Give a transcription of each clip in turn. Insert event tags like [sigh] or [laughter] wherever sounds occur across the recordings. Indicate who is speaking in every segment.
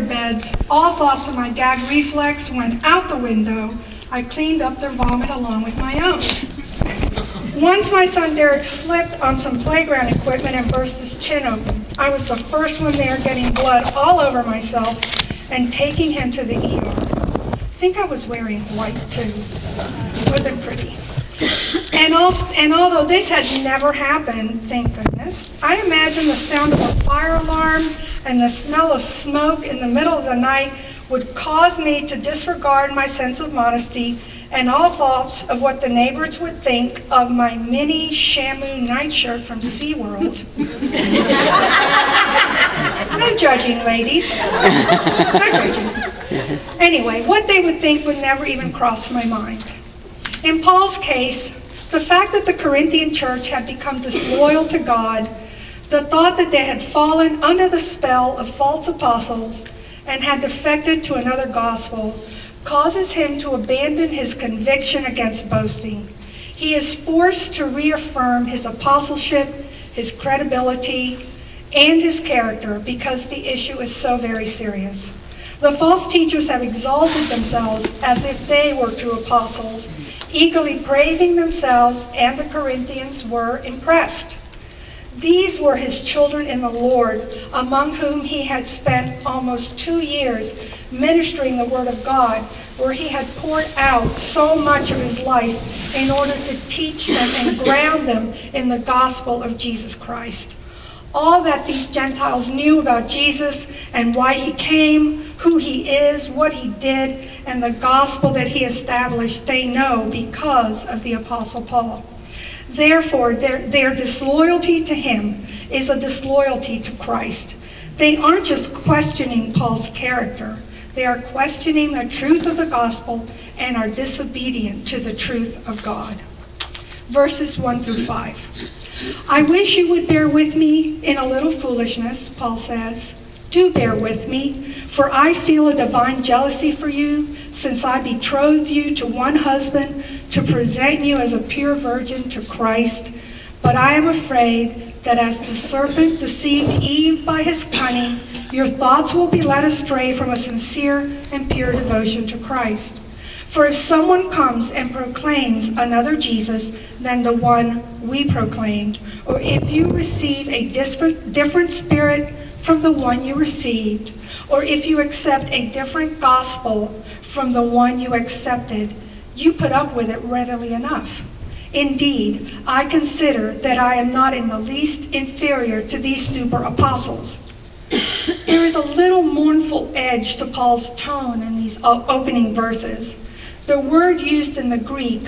Speaker 1: beds, all thoughts of my gag reflex went out the window. I cleaned up their vomit along with my own. Once my son Derek slipped on some playground equipment and burst his chin open. I was the first one there getting blood all over myself and taking him to the ER. I think I was wearing white too. It wasn't pretty. And, also, and although this has never happened, thank goodness, I imagine the sound of a fire alarm and the smell of smoke in the middle of the night would cause me to disregard my sense of modesty and all thoughts of what the neighbors would think of my mini Shamu nightshirt from SeaWorld. [laughs] no judging, ladies. No judging. Anyway, what they would think would never even cross my mind. In Paul's case, the fact that the Corinthian church had become disloyal to God, the thought that they had fallen under the spell of false apostles and had defected to another gospel causes him to abandon his conviction against boasting. He is forced to reaffirm his apostleship, his credibility, and his character because the issue is so very serious. The false teachers have exalted themselves as if they were true apostles, eagerly praising themselves, and the Corinthians were impressed. These were his children in the Lord, among whom he had spent almost two years ministering the Word of God, where he had poured out so much of his life in order to teach them and ground them in the gospel of Jesus Christ. All that these Gentiles knew about Jesus and why he came, who he is, what he did, and the gospel that he established, they know because of the Apostle Paul. Therefore, their, their disloyalty to him is a disloyalty to Christ. They aren't just questioning Paul's character, they are questioning the truth of the gospel and are disobedient to the truth of God. Verses 1 through 5. I wish you would bear with me in a little foolishness, Paul says. Do bear with me, for I feel a divine jealousy for you, since I betrothed you to one husband to present you as a pure virgin to Christ. But I am afraid that as the serpent deceived Eve by his cunning, your thoughts will be led astray from a sincere and pure devotion to Christ. For if someone comes and proclaims another Jesus than the one we proclaimed, or if you receive a different spirit from the one you received, or if you accept a different gospel from the one you accepted, you put up with it readily enough. Indeed, I consider that I am not in the least inferior to these super apostles. There is a little mournful edge to Paul's tone in these opening verses. The word used in the Greek,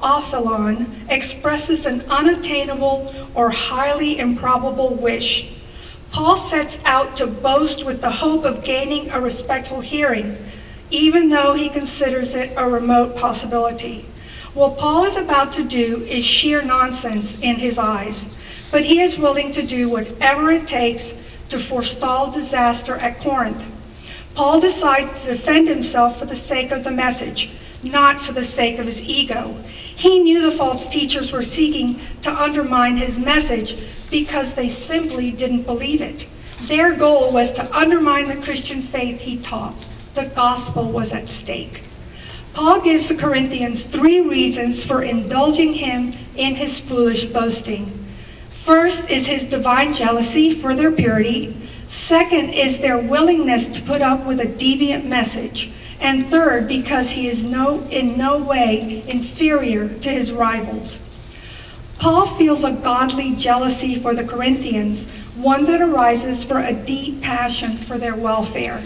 Speaker 1: ophelon, expresses an unattainable or highly improbable wish. Paul sets out to boast with the hope of gaining a respectful hearing, even though he considers it a remote possibility. What Paul is about to do is sheer nonsense in his eyes, but he is willing to do whatever it takes to forestall disaster at Corinth. Paul decides to defend himself for the sake of the message, not for the sake of his ego. He knew the false teachers were seeking to undermine his message because they simply didn't believe it. Their goal was to undermine the Christian faith he taught. The gospel was at stake. Paul gives the Corinthians three reasons for indulging him in his foolish boasting. First is his divine jealousy for their purity. Second is their willingness to put up with a deviant message. And third, because he is no, in no way inferior to his rivals. Paul feels a godly jealousy for the Corinthians, one that arises for a deep passion for their welfare.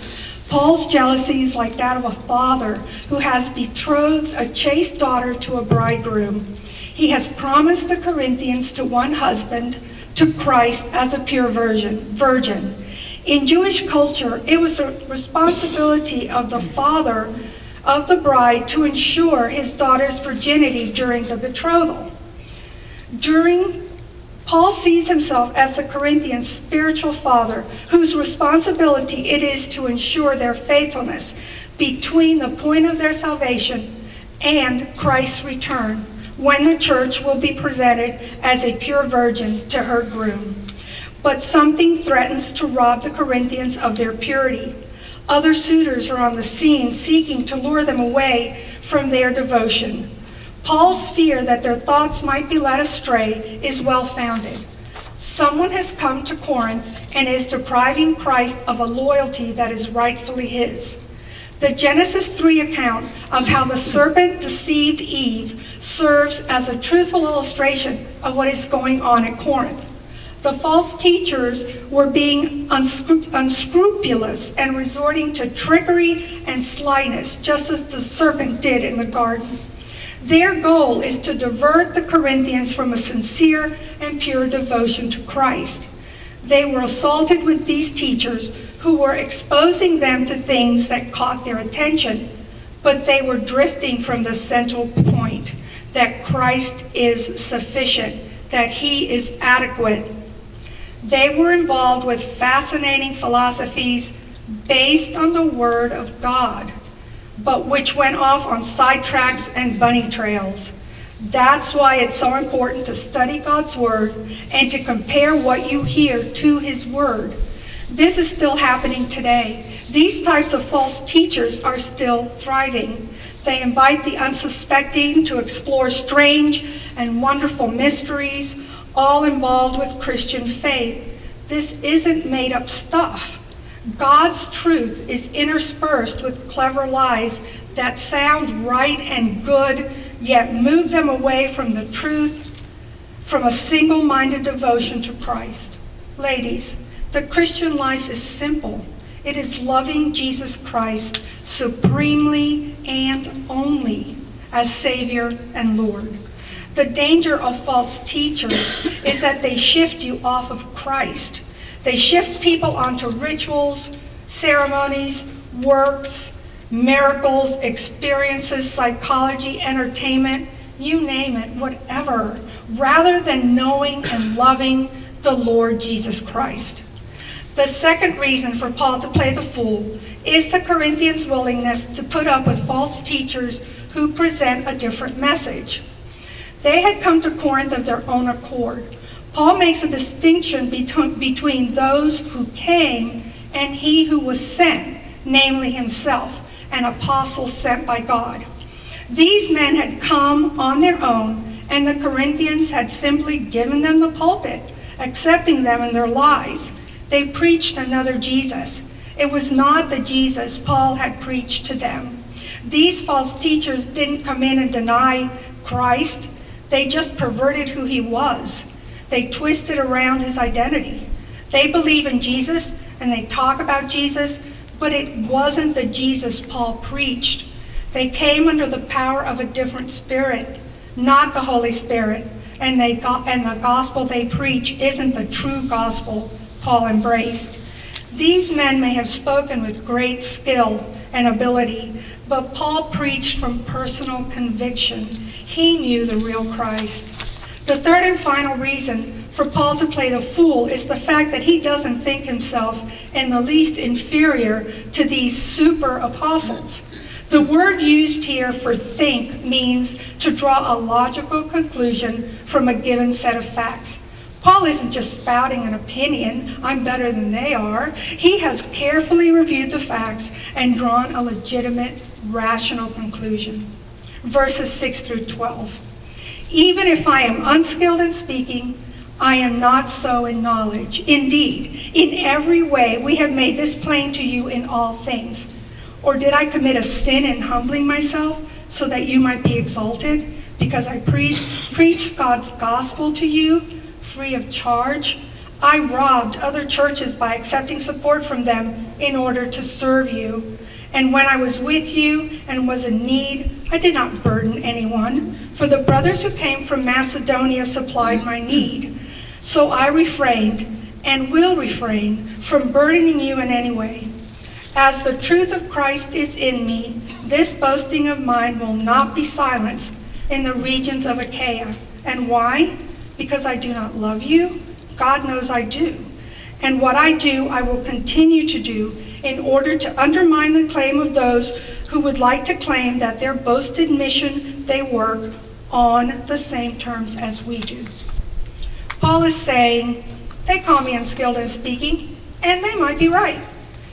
Speaker 1: Paul's jealousy is like that of a father who has betrothed a chaste daughter to a bridegroom. He has promised the Corinthians to one husband, to Christ as a pure virgin. virgin. In Jewish culture, it was a responsibility of the father of the bride to ensure his daughter's virginity during the betrothal. During Paul sees himself as the Corinthians' spiritual father, whose responsibility it is to ensure their faithfulness between the point of their salvation and Christ's return, when the church will be presented as a pure virgin to her groom. But something threatens to rob the Corinthians of their purity. Other suitors are on the scene seeking to lure them away from their devotion. Paul's fear that their thoughts might be led astray is well founded. Someone has come to Corinth and is depriving Christ of a loyalty that is rightfully his. The Genesis 3 account of how the serpent deceived Eve serves as a truthful illustration of what is going on at Corinth. The false teachers were being unscru- unscrupulous and resorting to trickery and slyness, just as the serpent did in the garden. Their goal is to divert the Corinthians from a sincere and pure devotion to Christ. They were assaulted with these teachers who were exposing them to things that caught their attention, but they were drifting from the central point that Christ is sufficient, that he is adequate. They were involved with fascinating philosophies based on the Word of God, but which went off on sidetracks and bunny trails. That's why it's so important to study God's Word and to compare what you hear to His Word. This is still happening today. These types of false teachers are still thriving. They invite the unsuspecting to explore strange and wonderful mysteries, all involved with Christian faith. This isn't made up stuff. God's truth is interspersed with clever lies that sound right and good, yet move them away from the truth, from a single minded devotion to Christ. Ladies, the Christian life is simple. It is loving Jesus Christ supremely and only as Savior and Lord. The danger of false teachers is that they shift you off of Christ. They shift people onto rituals, ceremonies, works, miracles, experiences, psychology, entertainment, you name it, whatever, rather than knowing and loving the Lord Jesus Christ. The second reason for Paul to play the fool is the Corinthians' willingness to put up with false teachers who present a different message. They had come to Corinth of their own accord. Paul makes a distinction between those who came and he who was sent, namely himself, an apostle sent by God. These men had come on their own, and the Corinthians had simply given them the pulpit, accepting them in their lives. They preached another Jesus. It was not the Jesus Paul had preached to them. These false teachers didn't come in and deny Christ, they just perverted who he was. They twisted around his identity. They believe in Jesus and they talk about Jesus, but it wasn't the Jesus Paul preached. They came under the power of a different spirit, not the Holy Spirit. And, they and the gospel they preach isn't the true gospel Paul embraced. These men may have spoken with great skill and ability, but Paul preached from personal conviction. He knew the real Christ. The third and final reason for Paul to play the fool is the fact that he doesn't think himself in the least inferior to these super apostles. The word used here for think means to draw a logical conclusion from a given set of facts. Paul isn't just spouting an opinion, I'm better than they are. He has carefully reviewed the facts and drawn a legitimate, rational conclusion. Verses 6 through 12. Even if I am unskilled in speaking, I am not so in knowledge. Indeed, in every way we have made this plain to you in all things. Or did I commit a sin in humbling myself so that you might be exalted? Because I pre- preached God's gospel to you free of charge. I robbed other churches by accepting support from them in order to serve you. And when I was with you and was in need, I did not burden anyone, for the brothers who came from Macedonia supplied my need. So I refrained and will refrain from burdening you in any way. As the truth of Christ is in me, this boasting of mine will not be silenced in the regions of Achaia. And why? because I do not love you? God knows I do. And what I do, I will continue to do in order to undermine the claim of those who would like to claim that their boasted mission they work on the same terms as we do. Paul is saying, they call me unskilled in speaking, and they might be right.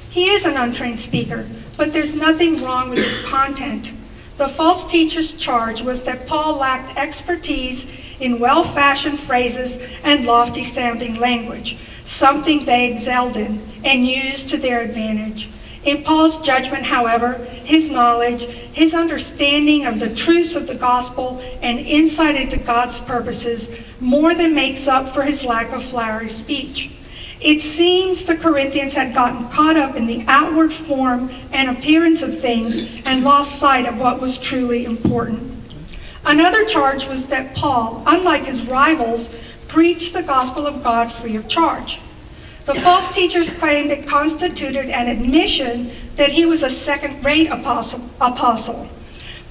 Speaker 1: He is an untrained speaker, but there's nothing wrong with his content. The false teacher's charge was that Paul lacked expertise in well fashioned phrases and lofty sounding language, something they excelled in and used to their advantage. In Paul's judgment, however, his knowledge, his understanding of the truths of the gospel, and insight into God's purposes more than makes up for his lack of flowery speech. It seems the Corinthians had gotten caught up in the outward form and appearance of things and lost sight of what was truly important. Another charge was that Paul, unlike his rivals, preached the gospel of God free of charge. The false teachers claimed it constituted an admission that he was a second rate apostle, apostle.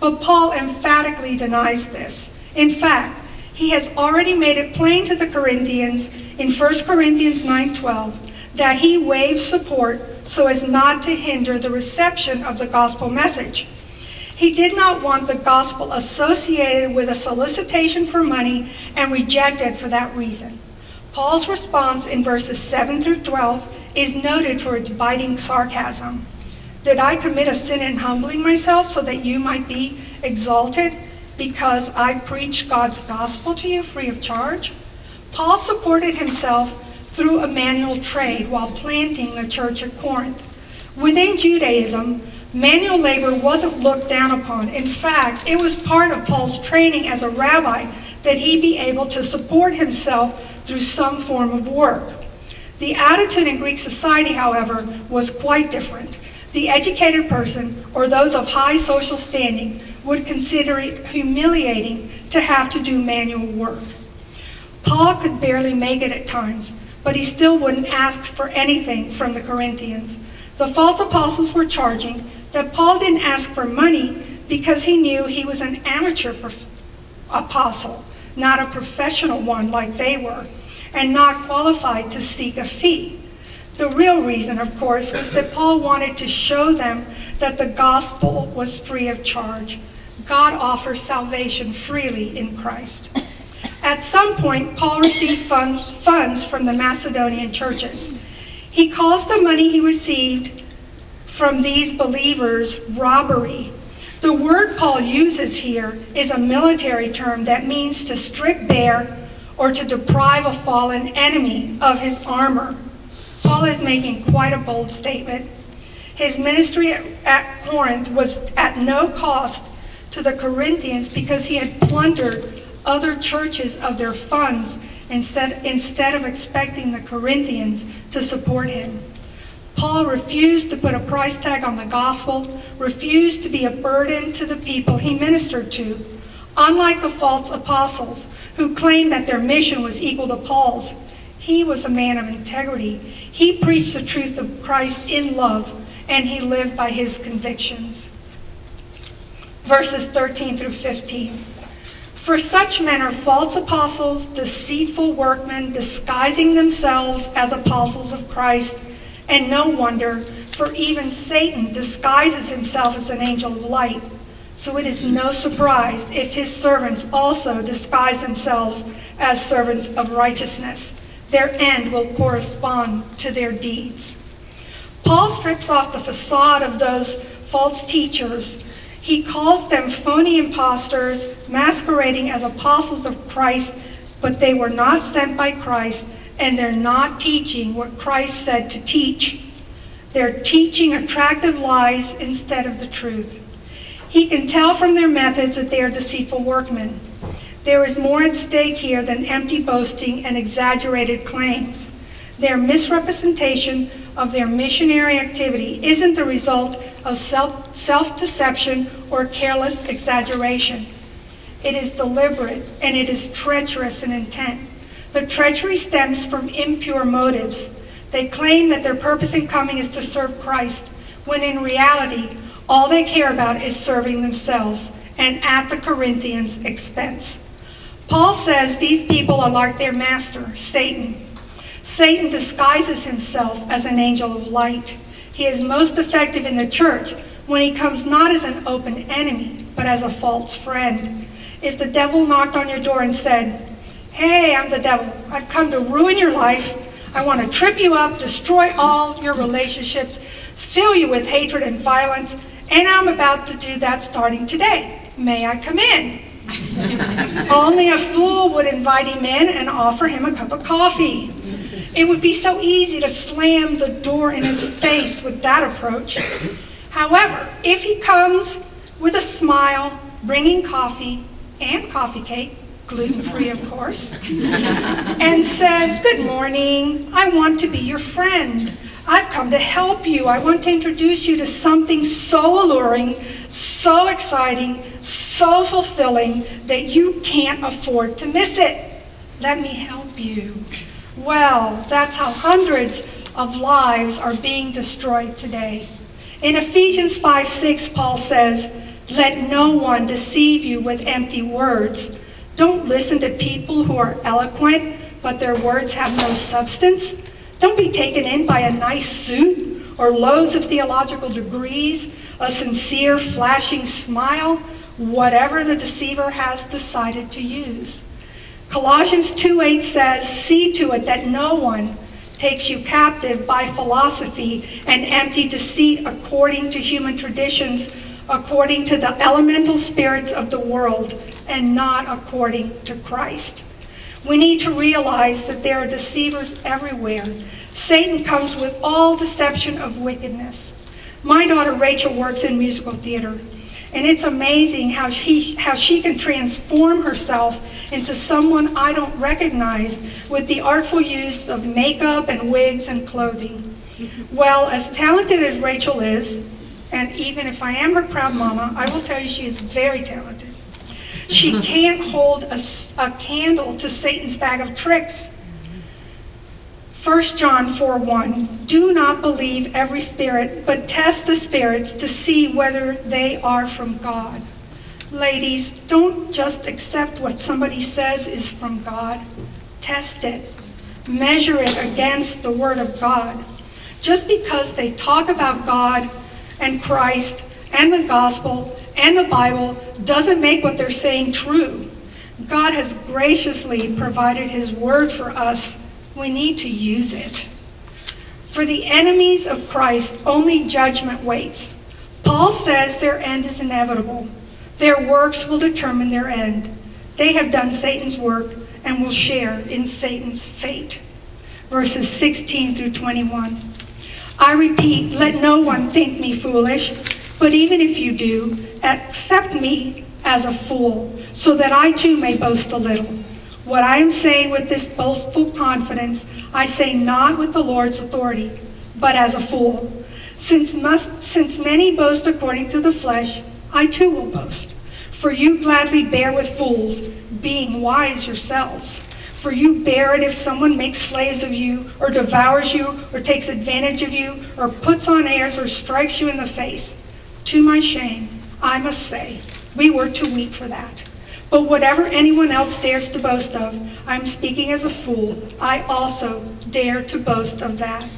Speaker 1: But Paul emphatically denies this. In fact, he has already made it plain to the Corinthians in 1 Corinthians 9:12 that he waives support so as not to hinder the reception of the gospel message. He did not want the gospel associated with a solicitation for money and rejected for that reason. Paul's response in verses 7 through 12 is noted for its biting sarcasm. Did I commit a sin in humbling myself so that you might be exalted because I preach God's gospel to you free of charge? Paul supported himself through a manual trade while planting the church at Corinth. Within Judaism, manual labor wasn't looked down upon. In fact, it was part of Paul's training as a rabbi that he be able to support himself through some form of work. The attitude in Greek society, however, was quite different. The educated person, or those of high social standing, would consider it humiliating to have to do manual work. Paul could barely make it at times, but he still wouldn't ask for anything from the Corinthians. The false apostles were charging that Paul didn't ask for money because he knew he was an amateur apostle not a professional one like they were, and not qualified to seek a fee. The real reason, of course, was that [laughs] Paul wanted to show them that the gospel was free of charge. God offers salvation freely in Christ. At some point, Paul received funds, funds from the Macedonian churches. He calls the money he received from these believers robbery the word Paul uses here is a military term that means to strip bare or to deprive a fallen enemy of his armor. Paul is making quite a bold statement. His ministry at Corinth was at no cost to the Corinthians because he had plundered other churches of their funds instead, instead of expecting the Corinthians to support him. Paul refused to put a price tag on the gospel, refused to be a burden to the people he ministered to. Unlike the false apostles who claimed that their mission was equal to Paul's, he was a man of integrity. He preached the truth of Christ in love, and he lived by his convictions. Verses 13 through 15. For such men are false apostles, deceitful workmen, disguising themselves as apostles of Christ. And no wonder, for even Satan disguises himself as an angel of light. So it is no surprise if his servants also disguise themselves as servants of righteousness. Their end will correspond to their deeds. Paul strips off the facade of those false teachers. He calls them phony impostors, masquerading as apostles of Christ, but they were not sent by Christ and they're not teaching what Christ said to teach. They're teaching attractive lies instead of the truth. He can tell from their methods that they are deceitful workmen. There is more at stake here than empty boasting and exaggerated claims. Their misrepresentation of their missionary activity isn't the result of self deception or careless exaggeration. It is deliberate and it is treacherous in intent. The treachery stems from impure motives. They claim that their purpose in coming is to serve Christ, when in reality, all they care about is serving themselves and at the Corinthians' expense. Paul says these people are like their master, Satan. Satan disguises himself as an angel of light. He is most effective in the church when he comes not as an open enemy, but as a false friend. If the devil knocked on your door and said, Hey, I'm the devil. I've come to ruin your life. I want to trip you up, destroy all your relationships, fill you with hatred and violence, and I'm about to do that starting today. May I come in? [laughs] Only a fool would invite him in and offer him a cup of coffee. It would be so easy to slam the door in his face with that approach. However, if he comes with a smile, bringing coffee and coffee cake, gluten free, of course, and says, Good morning, I want to be your friend. I've come to help you. I want to introduce you to something so alluring, so exciting, so fulfilling that you can't afford to miss it. Let me help you. Well, that's how hundreds of lives are being destroyed today. In Ephesians 5 6, Paul says, Let no one deceive you with empty words. Don't listen to people who are eloquent, but their words have no substance. Don't be taken in by a nice suit or loads of theological degrees, a sincere, flashing smile, whatever the deceiver has decided to use. Colossians 2:8 says, "See to it that no one takes you captive by philosophy and empty deceit according to human traditions, according to the elemental spirits of the world, and not according to Christ." We need to realize that there are deceivers everywhere. Satan comes with all deception of wickedness. My daughter Rachel works in musical theater, and it's amazing how she, how she can transform herself into someone I don't recognize with the artful use of makeup and wigs and clothing. Well, as talented as Rachel is, and even if I am her proud mama, I will tell you she is very talented. She [laughs] can't hold a, a candle to Satan's bag of tricks. 1 John 4 1. Do not believe every spirit, but test the spirits to see whether they are from God. Ladies, don't just accept what somebody says is from God. Test it. Measure it against the Word of God. Just because they talk about God and Christ and the gospel and the Bible doesn't make what they're saying true. God has graciously provided his word for us. We need to use it. For the enemies of Christ, only judgment waits. Paul says their end is inevitable. Their works will determine their end. They have done Satan's work and will share in Satan's fate. Verses 16 through 21. I repeat, let no one think me foolish. But even if you do, accept me as a fool, so that I too may boast a little. What I am saying with this boastful confidence, I say not with the Lord's authority, but as a fool. Since, must, since many boast according to the flesh, I too will boast. For you gladly bear with fools, being wise yourselves. For you bear it if someone makes slaves of you, or devours you, or takes advantage of you, or puts on airs, or strikes you in the face. To my shame, I must say, we were too weak for that. But whatever anyone else dares to boast of, I'm speaking as a fool, I also dare to boast of that.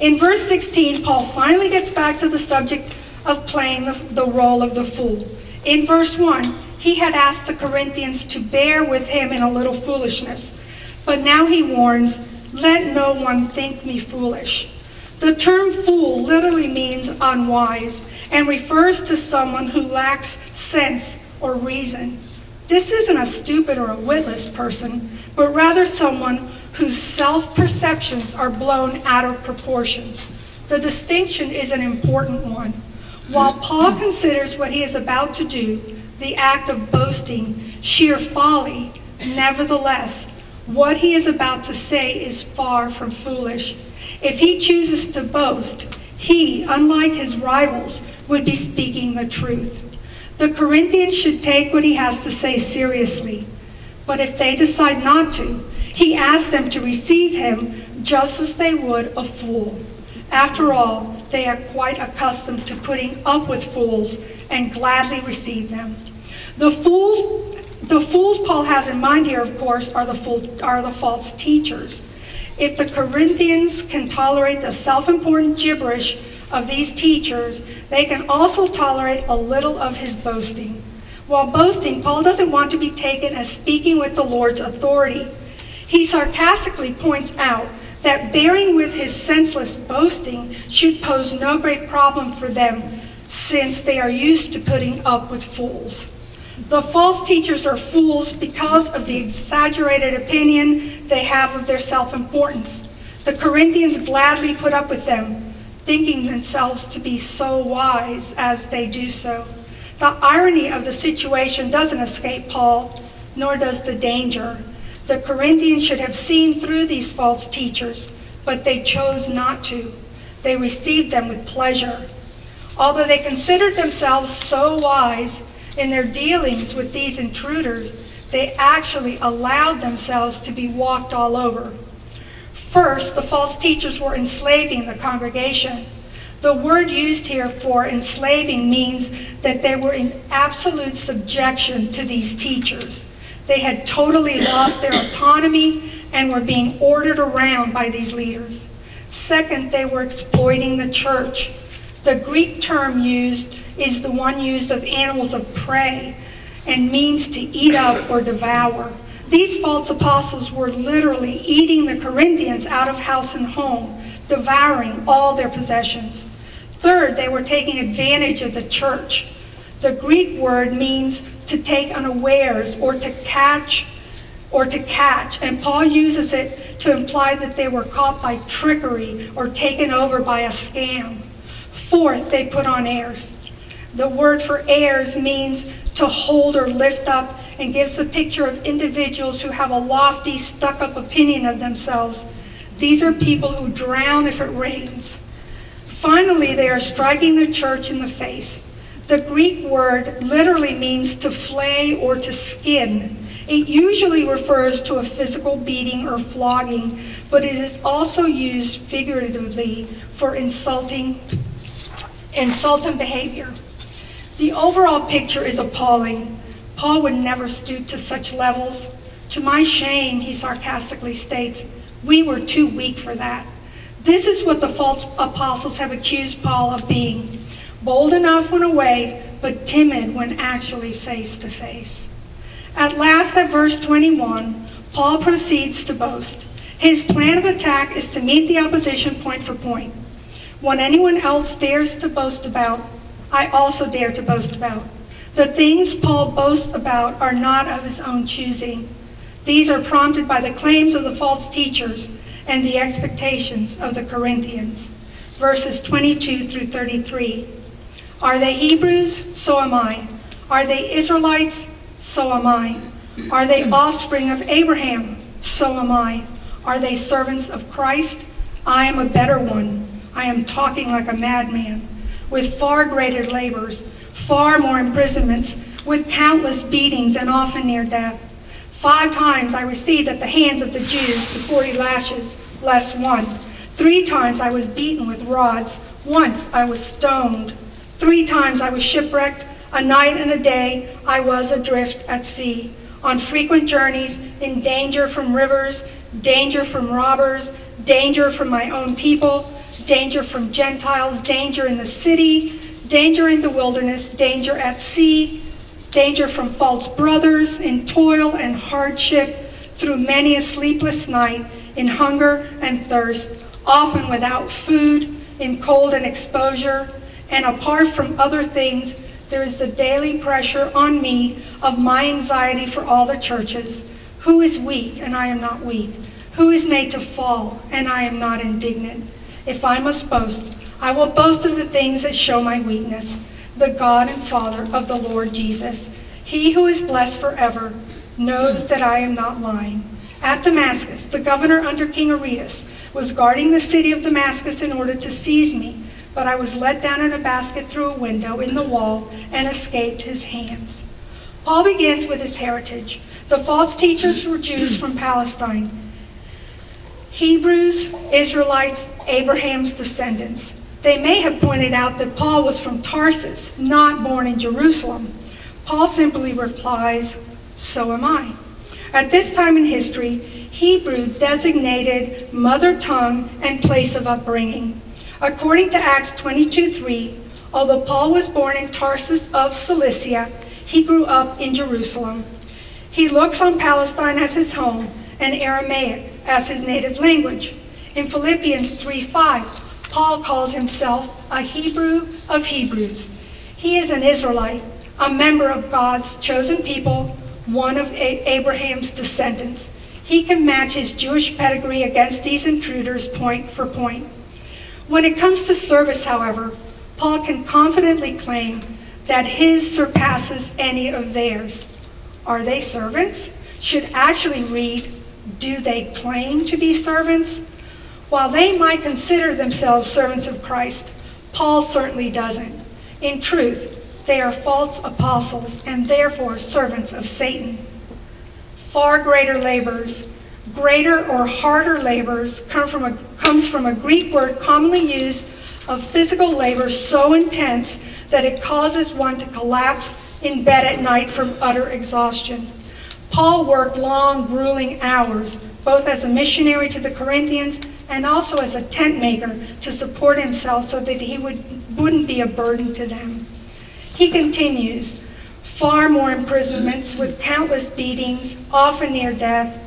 Speaker 1: In verse 16, Paul finally gets back to the subject of playing the, the role of the fool. In verse 1, he had asked the Corinthians to bear with him in a little foolishness. But now he warns, let no one think me foolish. The term fool literally means unwise and refers to someone who lacks sense or reason. This isn't a stupid or a witless person, but rather someone whose self perceptions are blown out of proportion. The distinction is an important one. While Paul considers what he is about to do, the act of boasting, sheer folly, nevertheless, what he is about to say is far from foolish. If he chooses to boast, he, unlike his rivals, would be speaking the truth. The Corinthians should take what he has to say seriously. But if they decide not to, he asks them to receive him just as they would a fool. After all, they are quite accustomed to putting up with fools and gladly receive them. The fools, the fools Paul has in mind here, of course, are the, fool, are the false teachers. If the Corinthians can tolerate the self important gibberish of these teachers, they can also tolerate a little of his boasting. While boasting, Paul doesn't want to be taken as speaking with the Lord's authority. He sarcastically points out that bearing with his senseless boasting should pose no great problem for them, since they are used to putting up with fools. The false teachers are fools because of the exaggerated opinion they have of their self importance. The Corinthians gladly put up with them, thinking themselves to be so wise as they do so. The irony of the situation doesn't escape Paul, nor does the danger. The Corinthians should have seen through these false teachers, but they chose not to. They received them with pleasure. Although they considered themselves so wise in their dealings with these intruders, they actually allowed themselves to be walked all over. First, the false teachers were enslaving the congregation. The word used here for enslaving means that they were in absolute subjection to these teachers. They had totally lost their autonomy and were being ordered around by these leaders. Second, they were exploiting the church. The Greek term used is the one used of animals of prey and means to eat up or devour. These false apostles were literally eating the Corinthians out of house and home, devouring all their possessions. Third, they were taking advantage of the church. The Greek word means to take unawares or to catch or to catch. And Paul uses it to imply that they were caught by trickery or taken over by a scam. Fourth, they put on airs. The word for airs means to hold or lift up and gives a picture of individuals who have a lofty, stuck up opinion of themselves. These are people who drown if it rains. Finally, they are striking the church in the face. The Greek word literally means to flay or to skin. It usually refers to a physical beating or flogging, but it is also used figuratively for insulting, insulting behavior. The overall picture is appalling. Paul would never stoop to such levels. To my shame, he sarcastically states, we were too weak for that. This is what the false apostles have accused Paul of being bold enough when away, but timid when actually face to face. At last, at verse 21, Paul proceeds to boast. His plan of attack is to meet the opposition point for point. What anyone else dares to boast about, I also dare to boast about. The things Paul boasts about are not of his own choosing. These are prompted by the claims of the false teachers and the expectations of the Corinthians. Verses 22 through 33. Are they Hebrews? So am I. Are they Israelites? So am I. Are they offspring of Abraham? So am I. Are they servants of Christ? I am a better one. I am talking like a madman, with far greater labors, far more imprisonments, with countless beatings and often near death. Five times I received at the hands of the Jews the forty lashes, less one. Three times I was beaten with rods. Once I was stoned. Three times I was shipwrecked. A night and a day I was adrift at sea, on frequent journeys, in danger from rivers, danger from robbers, danger from my own people, danger from Gentiles, danger in the city, danger in the wilderness, danger at sea, danger from false brothers, in toil and hardship, through many a sleepless night, in hunger and thirst, often without food, in cold and exposure, and apart from other things, there is the daily pressure on me of my anxiety for all the churches. Who is weak and I am not weak? Who is made to fall and I am not indignant? If I must boast, I will boast of the things that show my weakness, the God and Father of the Lord Jesus. He who is blessed forever knows that I am not lying. At Damascus, the governor under King Aretas was guarding the city of Damascus in order to seize me but I was let down in a basket through a window in the wall and escaped his hands. Paul begins with his heritage. The false teachers were Jews from Palestine. Hebrews, Israelites, Abraham's descendants. They may have pointed out that Paul was from Tarsus, not born in Jerusalem. Paul simply replies, So am I. At this time in history, Hebrew designated mother tongue and place of upbringing. According to Acts 22:3, although Paul was born in Tarsus of Cilicia, he grew up in Jerusalem. He looks on Palestine as his home and Aramaic as his native language. In Philippians 3:5, Paul calls himself a Hebrew of Hebrews. He is an Israelite, a member of God's chosen people, one of Abraham's descendants. He can match his Jewish pedigree against these intruders point for point. When it comes to service, however, Paul can confidently claim that his surpasses any of theirs. Are they servants? Should actually read, do they claim to be servants? While they might consider themselves servants of Christ, Paul certainly doesn't. In truth, they are false apostles and therefore servants of Satan. Far greater labors, greater or harder labors, come from a, comes from a Greek word commonly used of physical labor so intense that it causes one to collapse in bed at night from utter exhaustion. Paul worked long, grueling hours, both as a missionary to the Corinthians and also as a tent maker to support himself so that he would, wouldn't be a burden to them. He continues, far more imprisonments with countless beatings, often near death,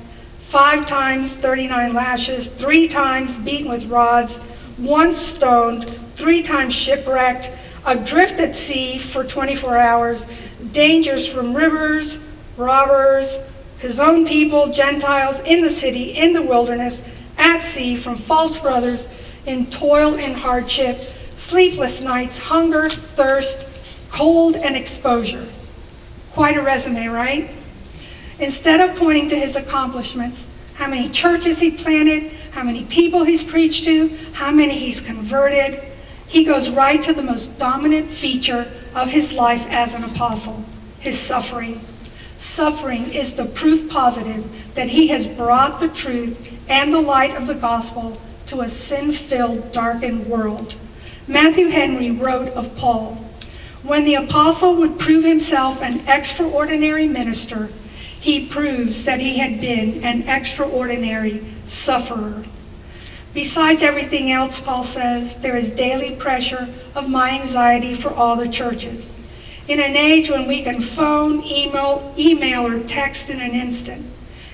Speaker 1: five times 39 lashes, three times beaten with rods, once stoned, three times shipwrecked, adrift at sea for 24 hours, dangers from rivers, robbers, his own people, Gentiles, in the city, in the wilderness, at sea from false brothers, in toil and hardship, sleepless nights, hunger, thirst, cold, and exposure. Quite a resume, right? Instead of pointing to his accomplishments, how many churches he planted, how many people he's preached to, how many he's converted, he goes right to the most dominant feature of his life as an apostle his suffering. Suffering is the proof positive that he has brought the truth and the light of the gospel to a sin filled, darkened world. Matthew Henry wrote of Paul When the apostle would prove himself an extraordinary minister, he proves that he had been an extraordinary sufferer. Besides everything else, Paul says, there is daily pressure of my anxiety for all the churches. In an age when we can phone, email, email, or text in an instant,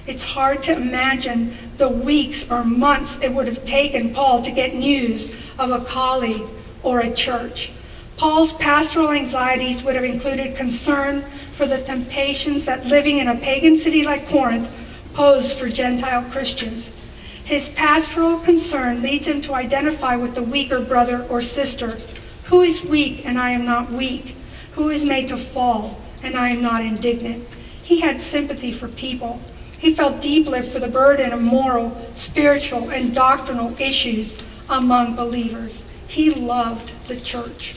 Speaker 1: it's hard to imagine the weeks or months it would have taken Paul to get news of a colleague or a church. Paul's pastoral anxieties would have included concern for the temptations that living in a pagan city like Corinth posed for Gentile Christians. His pastoral concern leads him to identify with the weaker brother or sister. Who is weak and I am not weak? Who is made to fall and I am not indignant? He had sympathy for people. He felt deeply for the burden of moral, spiritual, and doctrinal issues among believers. He loved the church.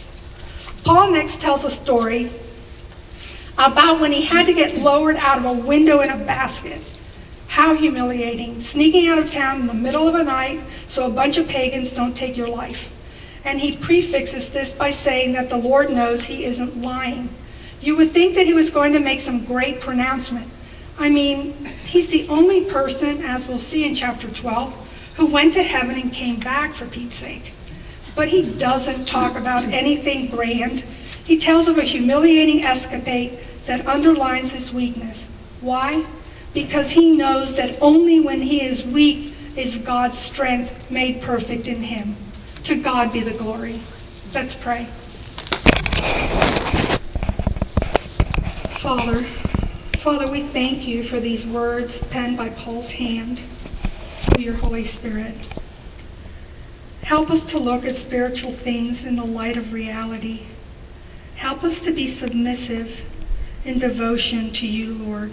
Speaker 1: Paul next tells a story about when he had to get lowered out of a window in a basket. How humiliating. Sneaking out of town in the middle of the night so a bunch of pagans don't take your life. And he prefixes this by saying that the Lord knows he isn't lying. You would think that he was going to make some great pronouncement I mean, he's the only person, as we'll see in chapter 12, who went to heaven and came back for Pete's sake. But he doesn't talk about anything grand. He tells of a humiliating escapade that underlines his weakness. Why? Because he knows that only when he is weak is God's strength made perfect in him. To God be the glory. Let's pray. Father, Father, we thank you for these words penned by Paul's hand through your Holy Spirit. Help us to look at spiritual things in the light of reality. Help us to be submissive in devotion to you, Lord.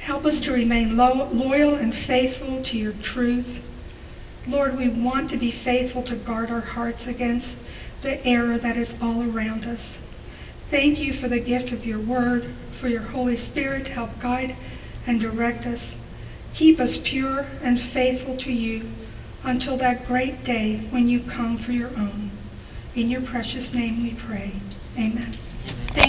Speaker 1: Help us to remain lo- loyal and faithful to your truth. Lord, we want to be faithful to guard our hearts against the error that is all around us. Thank you for the gift of your word, for your Holy Spirit to help guide and direct us. Keep us pure and faithful to you until that great day when you come for your own. In your precious name we pray. Amen. Thank you.